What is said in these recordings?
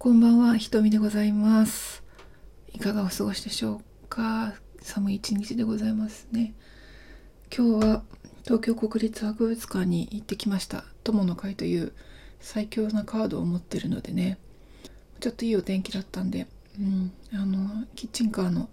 こんばんは、ひとみでございます。いかがお過ごしでしょうか？寒い一日でございますね。今日は東京国立博物館に行ってきました。友の会という最強なカードを持ってるのでね、ちょっといいお天気だったんで、うん、あの、キッチンカーの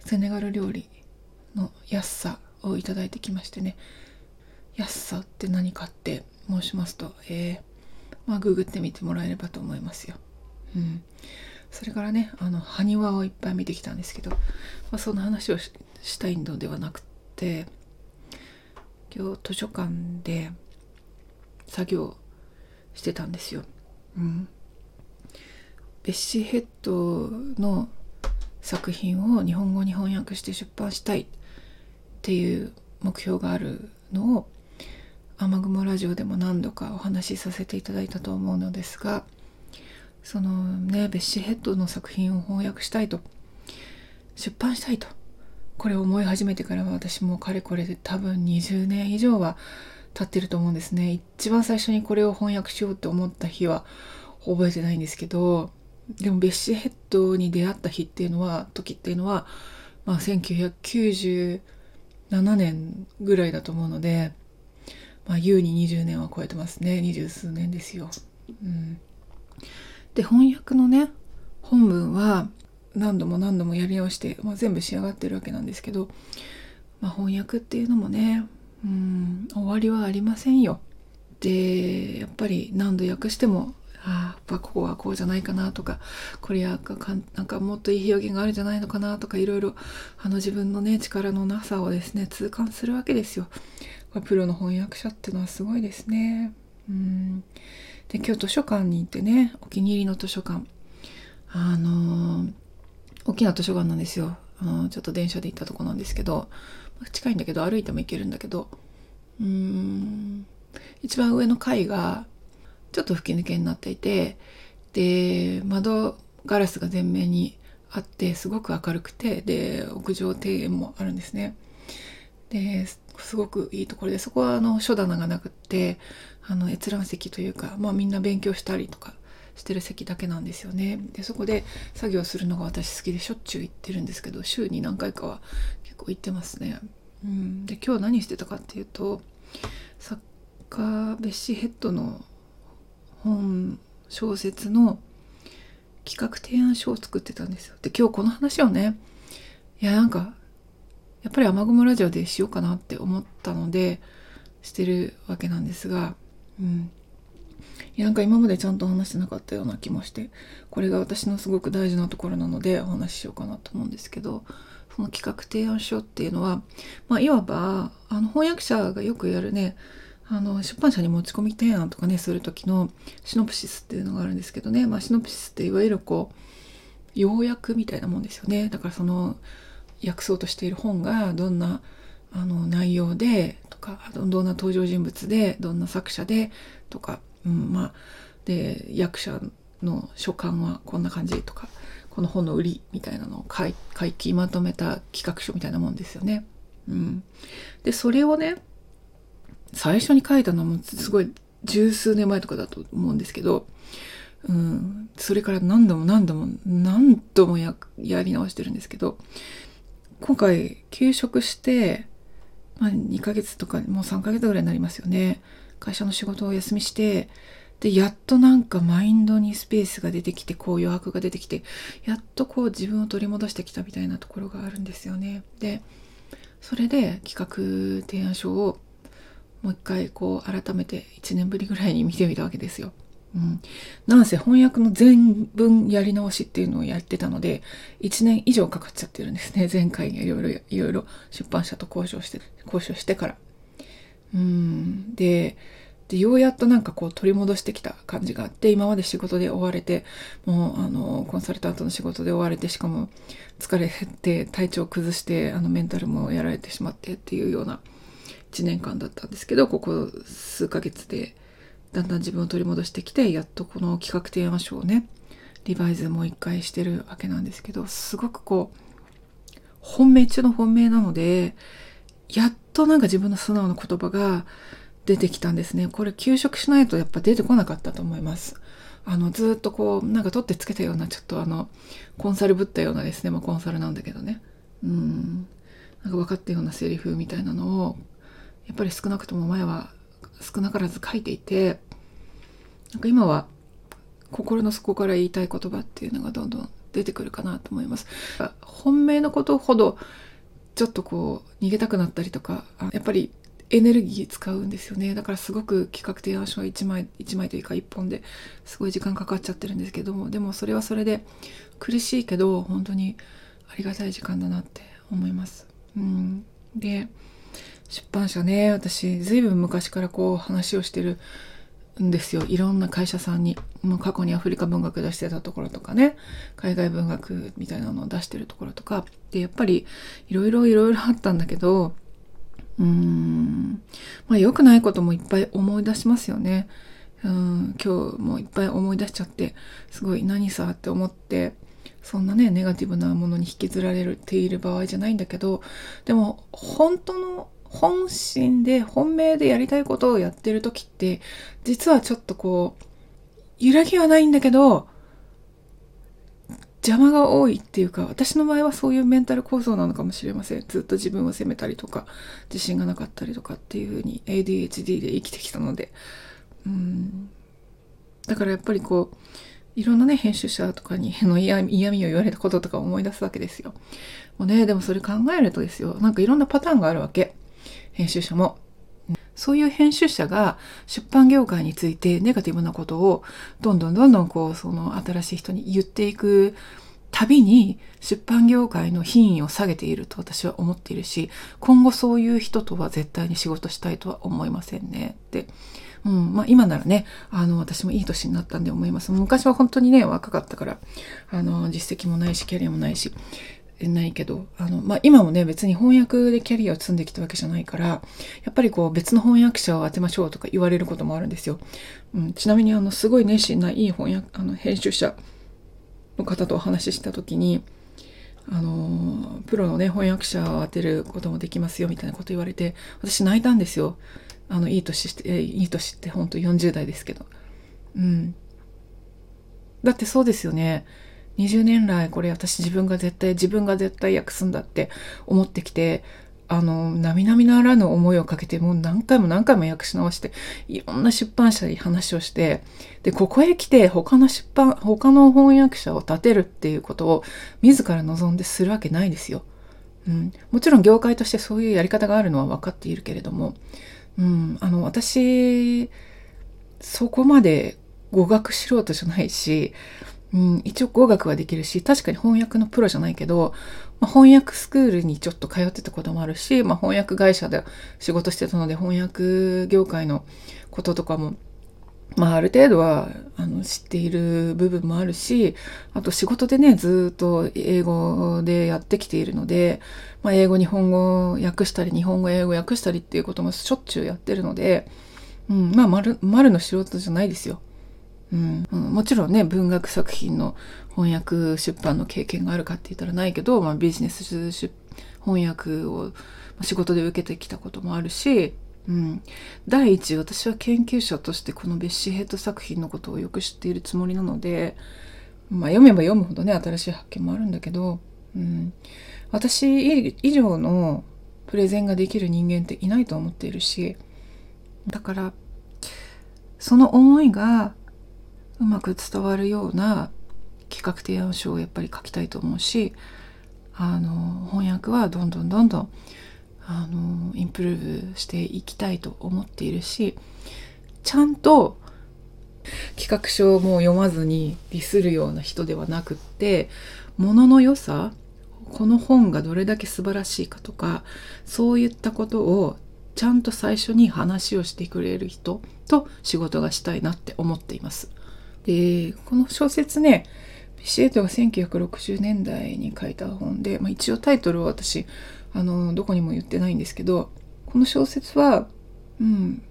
セネガル料理の安さをいただいてきましてね、安さって何かって申しますと、えーまあ、ググってみてもらえればと思いますよ。うん。それからね、あの、埴輪をいっぱい見てきたんですけど、まあ、その話をししたいのではなくて、今日図書館で作業してたんですよ。うん。ベッシーヘッドの作品を日本語に翻訳して出版したいっていう目標があるのを雨雲ラジオでも何度かお話しさせていただいたと思うのですがそのねベッシーヘッドの作品を翻訳したいと出版したいとこれを思い始めてからは私もかれこれで多分20年以上は経ってると思うんですね。一番最初にこれを翻訳しようって思った日は覚えてないんですけどでもベッシーヘッドに出会った日っていうのは時っていうのは、まあ、1997年ぐらいだと思うのでまあ、優に20年は超えてますね。二十数年ですよ。うん。で、翻訳のね、本文は何度も何度もやり直して、まあ、全部仕上がってるわけなんですけど、まあ、翻訳っていうのもね、うん、終わりはありませんよ。で、やっぱり何度訳しても、ああ、ここはこうじゃないかなとか、これやかなんかもっといい表現があるんじゃないのかなとか、いろいろ、あの自分のね、力のなさをですね、痛感するわけですよ。プロの翻訳者ってのはすごいですね。うん。で、今日図書館に行ってね、お気に入りの図書館。あのー、大きな図書館なんですよ。あのー、ちょっと電車で行ったとこなんですけど、近いんだけど、歩いても行けるんだけど、うーん、一番上の階が、ちょっと吹き抜けになっていて、で、窓ガラスが全面にあって、すごく明るくて、で、屋上庭園もあるんですね。で、すごくいいところで、そこはあの書棚がなくって、あの閲覧席というか、まあみんな勉強したりとかしてる席だけなんですよね。で、そこで作業するのが私好きでしょっちゅう行ってるんですけど、週に何回かは結構行ってますね。うん。で、今日何してたかっていうと、作家ベッシーヘッドの本、小説の企画提案書を作ってたんですよ。で、今日この話をね、いやなんかやっぱり雨雲ラジオでしようかなって思ったのでしてるわけなんですが、うん。いやなんか今までちゃんと話してなかったような気もして、これが私のすごく大事なところなのでお話ししようかなと思うんですけど、その企画提案書っていうのは、まあいわば、あの翻訳者がよくやるね、あの出版社に持ち込み提案とかね、する時のシノプシスっていうのがあるんですけどね、まあシノプシスっていわゆるこう、要約みたいなもんですよね。だからその、訳そうとしている本がどんなあの内容でとかどんな登場人物でどんな作者でとか、うん、まあで役者の書簡はこんな感じとかこの本の売りみたいなのを書書きまとめた企画書みたいなもんですよね。うん、でそれをね最初に書いたのもすごい十数年前とかだと思うんですけど、うん、それから何度も何度も何度もやり直してるんですけど今回休職して、まあ、2ヶ月とかもう3ヶ月ぐらいになりますよね。会社の仕事をお休みしてでやっとなんかマインドにスペースが出てきてこう余白が出てきてやっとこう自分を取り戻してきたみたいなところがあるんですよね。でそれで企画提案書をもう一回こう改めて1年ぶりぐらいに見てみたわけですようん、なんせ翻訳の全文やり直しっていうのをやってたので、1年以上かかっちゃってるんですね。前回いろいろ、いろいろ出版社と交渉して、交渉してから。うん。で、で、ようやっとなんかこう取り戻してきた感じがあって、今まで仕事で追われて、もうあの、コンサルタントの仕事で追われて、しかも疲れて体調崩して、あのメンタルもやられてしまってっていうような1年間だったんですけど、ここ数ヶ月で、だんだん自分を取り戻してきて、やっとこの企画提案書をね、リバイズもう一回してるわけなんですけど、すごくこう、本命中の本命なので、やっとなんか自分の素直な言葉が出てきたんですね。これ休職しないとやっぱ出てこなかったと思います。あのずっとこうなんか取ってつけたようなちょっとあのコンサルぶったようなですね。まあコンサルなんだけどね。うん。なんか分かったようなセリフみたいなのをやっぱり少なくとも前は少なからず書いていてなんか今は心の底から言いたい言葉っていうのがどんどん出てくるかなと思います。本命のことほどちょっとこう逃げたくなったりとかやっぱりエネルギー使うんですよねだからすごく企画提案書は1枚1枚というか1本ですごい時間かかっちゃってるんですけどもでもそれはそれで苦しいけど本当にありがたい時間だなって思います。うん、で出版社ね私ずいぶん昔からこう話をしてるんですよ。いろんな会社さんに。もう過去にアフリカ文学出してたところとかね。海外文学みたいなのを出してるところとか。でやっぱりいろいろいろいろあったんだけどうーん。まあ良くないこともいっぱい思い出しますよね。うん。今日もいっぱい思い出しちゃってすごい何さって思ってそんなねネガティブなものに引きずられている場合じゃないんだけどでも本当の本心で本命でやりたいことをやってる時って実はちょっとこう揺らぎはないんだけど邪魔が多いっていうか私の場合はそういうメンタル構造なのかもしれません。ずっと自分を責めたりとか自信がなかったりとかっていう風に ADHD で生きてきたので。うん。だからやっぱりこういろんなね編集者とかにの嫌味を言われたこととか思い出すわけですよ。もうねでもそれ考えるとですよ。なんかいろんなパターンがあるわけ。編集者も。そういう編集者が出版業界についてネガティブなことをどんどんどんどんこうその新しい人に言っていくたびに出版業界の品位を下げていると私は思っているし今後そういう人とは絶対に仕事したいとは思いませんねって。うんまあ、今ならねあの私もいい年になったんで思います昔は本当にね若かったからあの実績もないしキャリアもないしないけど、あの、まあ、今もね、別に翻訳でキャリアを積んできたわけじゃないから、やっぱりこう、別の翻訳者を当てましょうとか言われることもあるんですよ。うん、ちなみに、あの、すごい熱心ないい翻訳、あの、編集者の方とお話しした時に、あの、プロのね、翻訳者を当てることもできますよ、みたいなこと言われて、私泣いたんですよ。あの、いい年して、いい年って本当40代ですけど。うん。だってそうですよね。20年来これ私自分が絶対自分が絶対訳すんだって思ってきてあの並々ならぬ思いをかけてもう何回も何回も訳し直していろんな出版社に話をしてでここへ来て他の出版他の翻訳者を立てるっていうことを自ら望んでするわけないですよ。うん、もちろん業界としてそういうやり方があるのは分かっているけれども、うん、あの私そこまで語学素人じゃないしうん、一応語学はできるし、確かに翻訳のプロじゃないけど、まあ、翻訳スクールにちょっと通ってたこともあるし、まあ、翻訳会社で仕事してたので、翻訳業界のこととかも、まあ、ある程度はあの知っている部分もあるし、あと仕事でね、ずっと英語でやってきているので、まあ、英語、日本語訳したり、日本語、英語訳したりっていうこともしょっちゅうやってるので、うん、まあ、丸、丸の素人じゃないですよ。うん、もちろんね文学作品の翻訳出版の経験があるかって言ったらないけど、まあ、ビジネス翻訳を仕事で受けてきたこともあるし、うん、第一私は研究者としてこのベッシーヘッド作品のことをよく知っているつもりなので、まあ、読めば読むほどね新しい発見もあるんだけど、うん、私以上のプレゼンができる人間っていないと思っているしだからその思いがうまく伝わるような企画提案書をやっぱり書きたいと思うしあの翻訳はどんどんどんどんあのインプルーブしていきたいと思っているしちゃんと企画書をもう読まずにディスるような人ではなくってものの良さこの本がどれだけ素晴らしいかとかそういったことをちゃんと最初に話をしてくれる人と仕事がしたいなって思っています。でこの小説ねビシエットが1960年代に書いた本で、まあ、一応タイトルは私あのどこにも言ってないんですけどこの小説は、うん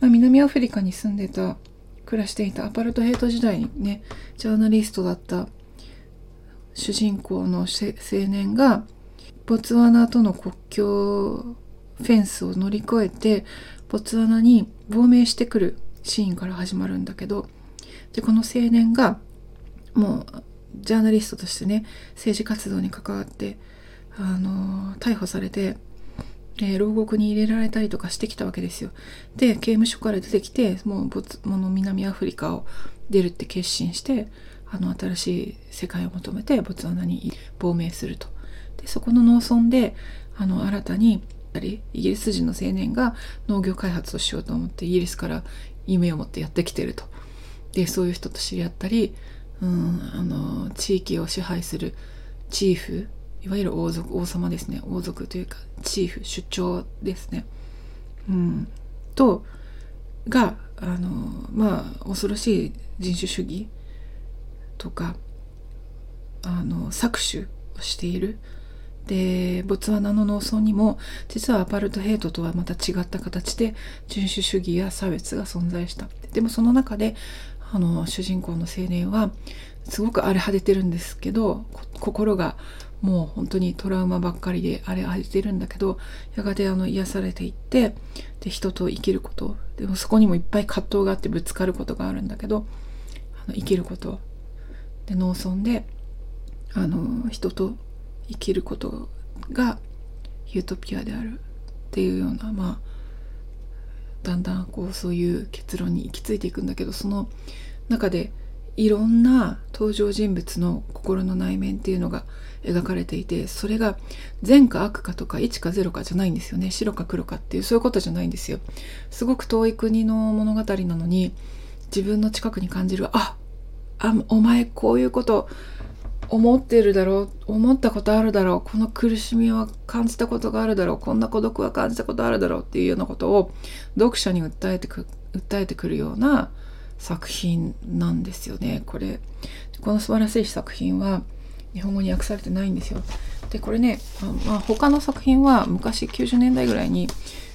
まあ、南アフリカに住んでた暮らしていたアパルトヘイト時代にねジャーナリストだった主人公の青年がボツワナとの国境フェンスを乗り越えてボツワナに亡命してくるシーンから始まるんだけどでこの青年がもうジャーナリストとしてね政治活動に関わってあの逮捕されて、えー、牢獄に入れられたりとかしてきたわけですよ。で刑務所から出てきてもうボツもの南アフリカを出るって決心してあの新しい世界を求めてボツワナに亡命すると。でそこの農村であの新たにイギリス人の青年が農業開発をしようと思ってイギリスから夢を持ってやってきてると。でそういう人と知り合ったり、うん、あの地域を支配するチーフいわゆる王族王様ですね。王族というかチーフ出張ですね、うん、とがあのまあ恐ろしい人種主義とかあの搾取をしている。でボツワナの農村にも実はアパルトヘイトとはまた違った形で人種主義や差別が存在した。でもその中であの主人公の青年はすごく荒れ果ててるんですけど心がもう本当にトラウマばっかりで荒れ果ててるんだけどやがてあの癒されていってで人と生きること。でもそこにもいっぱい葛藤があってぶつかることがあるんだけどあの生きること。で農村であの人と生きることがユートピアであるっていうようなまあだんだんこうそういう結論に行き着いていくんだけどその中でいろんな登場人物の心の内面っていうのが描かれていてそれが善か悪かとか1か0かじゃないんですよね。白か黒かっていうそういうことじゃないんですよ。すごく遠い国の物語なのに自分の近くに感じるああお前こういうこと思ってるだろう思ったことあるだろうこの苦しみは感じたことがあるだろうこんな孤独は感じたことあるだろうっていうようなことを読者に訴えてく訴えてくるような作品なんですよね。これこの素晴らしい作品は日本語に訳されてないんですよ。でこれねあ、まあ、他の作品は昔90年代ぐらいに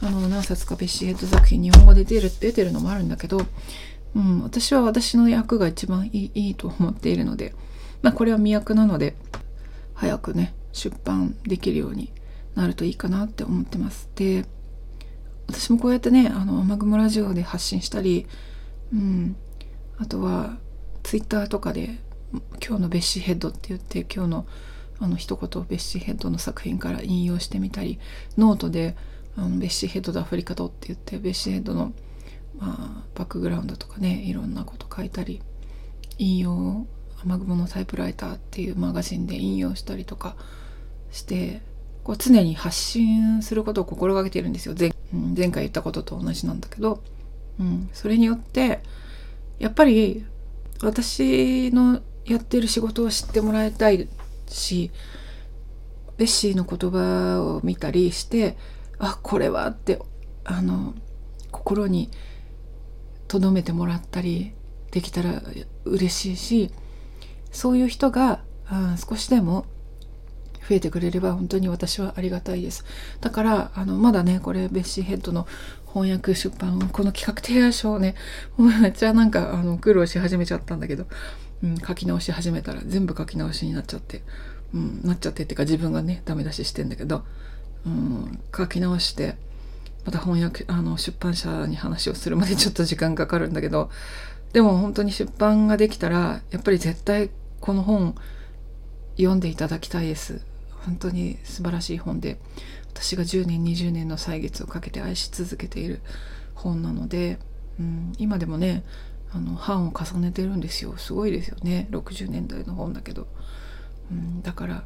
あの何冊かベッシーヘッド作品日本語で出る出てるのもあるんだけど、うん、私は私の役が一番いいいいと思っているのでまあ、これは未訳なので早くね出版できるようになるといいかなって思ってます。で私もこうやってねあの雨雲ラジオで発信したり、うん、あとはツイッターとかで今日のベッシーヘッドって言って今日のあの一言ベッシーヘッドの作品から引用してみたりノートであのベッシーヘッドとアフリカとって言ってベッシーヘッドの、まあ、バックグラウンドとかねいろんなこと書いたり引用を雨雲のタイプライターっていうマガジンで引用したりとかしてこう常に発信することを心がけているんですよ。前,、うん、前回言ったことと同じなんだけど、うん、それによってやっぱり私のやってる仕事を知ってもらいたいしベッシーの言葉を見たりしてあこれはってあの心に留めてもらったりできたら嬉しいしそういう人が、うん、少しでも増えてくれれば本当に私はありがたいです。だからあのまだねこれベッシーヘッドの翻訳出版この企画提案書をねもうめっちゃなんかあの苦労し始めちゃったんだけど、うん、書き直し始めたら全部書き直しになっちゃって、うん、なっちゃってっていうか自分がねダメ出ししてんだけど、うん、書き直してまた翻訳あの出版社に話をするまでちょっと時間かかるんだけどでも本当に出版ができたらやっぱり絶対この本読んでいただきたいです。本当に素晴らしい本で私が10年20年の歳月をかけて愛し続けている本なので、うん、今でもねあの版を重ねてるんですよ。すごいですよね。60年代の本だけど、うん、だから、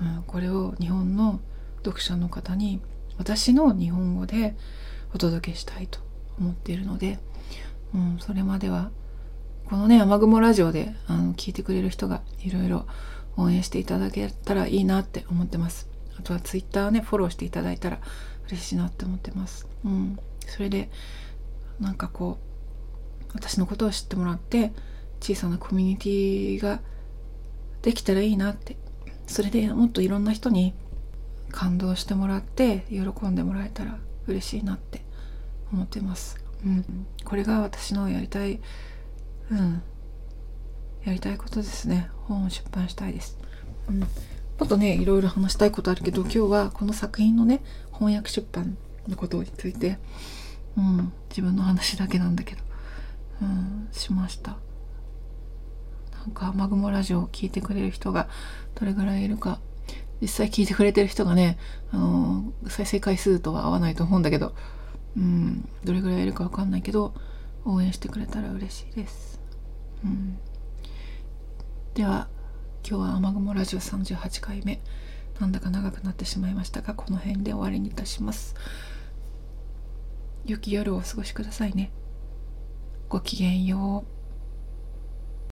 うん、これを日本の読者の方に私の日本語でお届けしたいと思っているので、うん、それまではこのね、雨雲ラジオであの聞いてくれる人がいろいろ応援していただけたらいいなって思ってます。あとはツイッターをね、フォローしていただいたら嬉しいなって思ってます。うん。それで、なんかこう、私のことを知ってもらって、小さなコミュニティができたらいいなって。それでもっといろんな人に感動してもらって喜んでもらえたら嬉しいなって思ってます。うん。これが私のやりたいうん。やりたいことですね。本を出版したいです、うん、もっとねいろいろ話したいことあるけど今日はこの作品のね翻訳出版のことについて、うん。自分の話だけなんだけど。うん。しました。なんか雨雲ラジオを聞いてくれる人がどれぐらいいるか実際聞いてくれてる人がね、あの再生回数とは合わないと思うんだけど、うん、どれぐらいいるかわかんないけど、応援してくれたら嬉しいです。うん、では、今日は雨雲ラジオ38回目。なんだか長くなってしまいましたが、この辺で終わりにいたします。良き夜をお過ごしくださいね。ごきげんよう。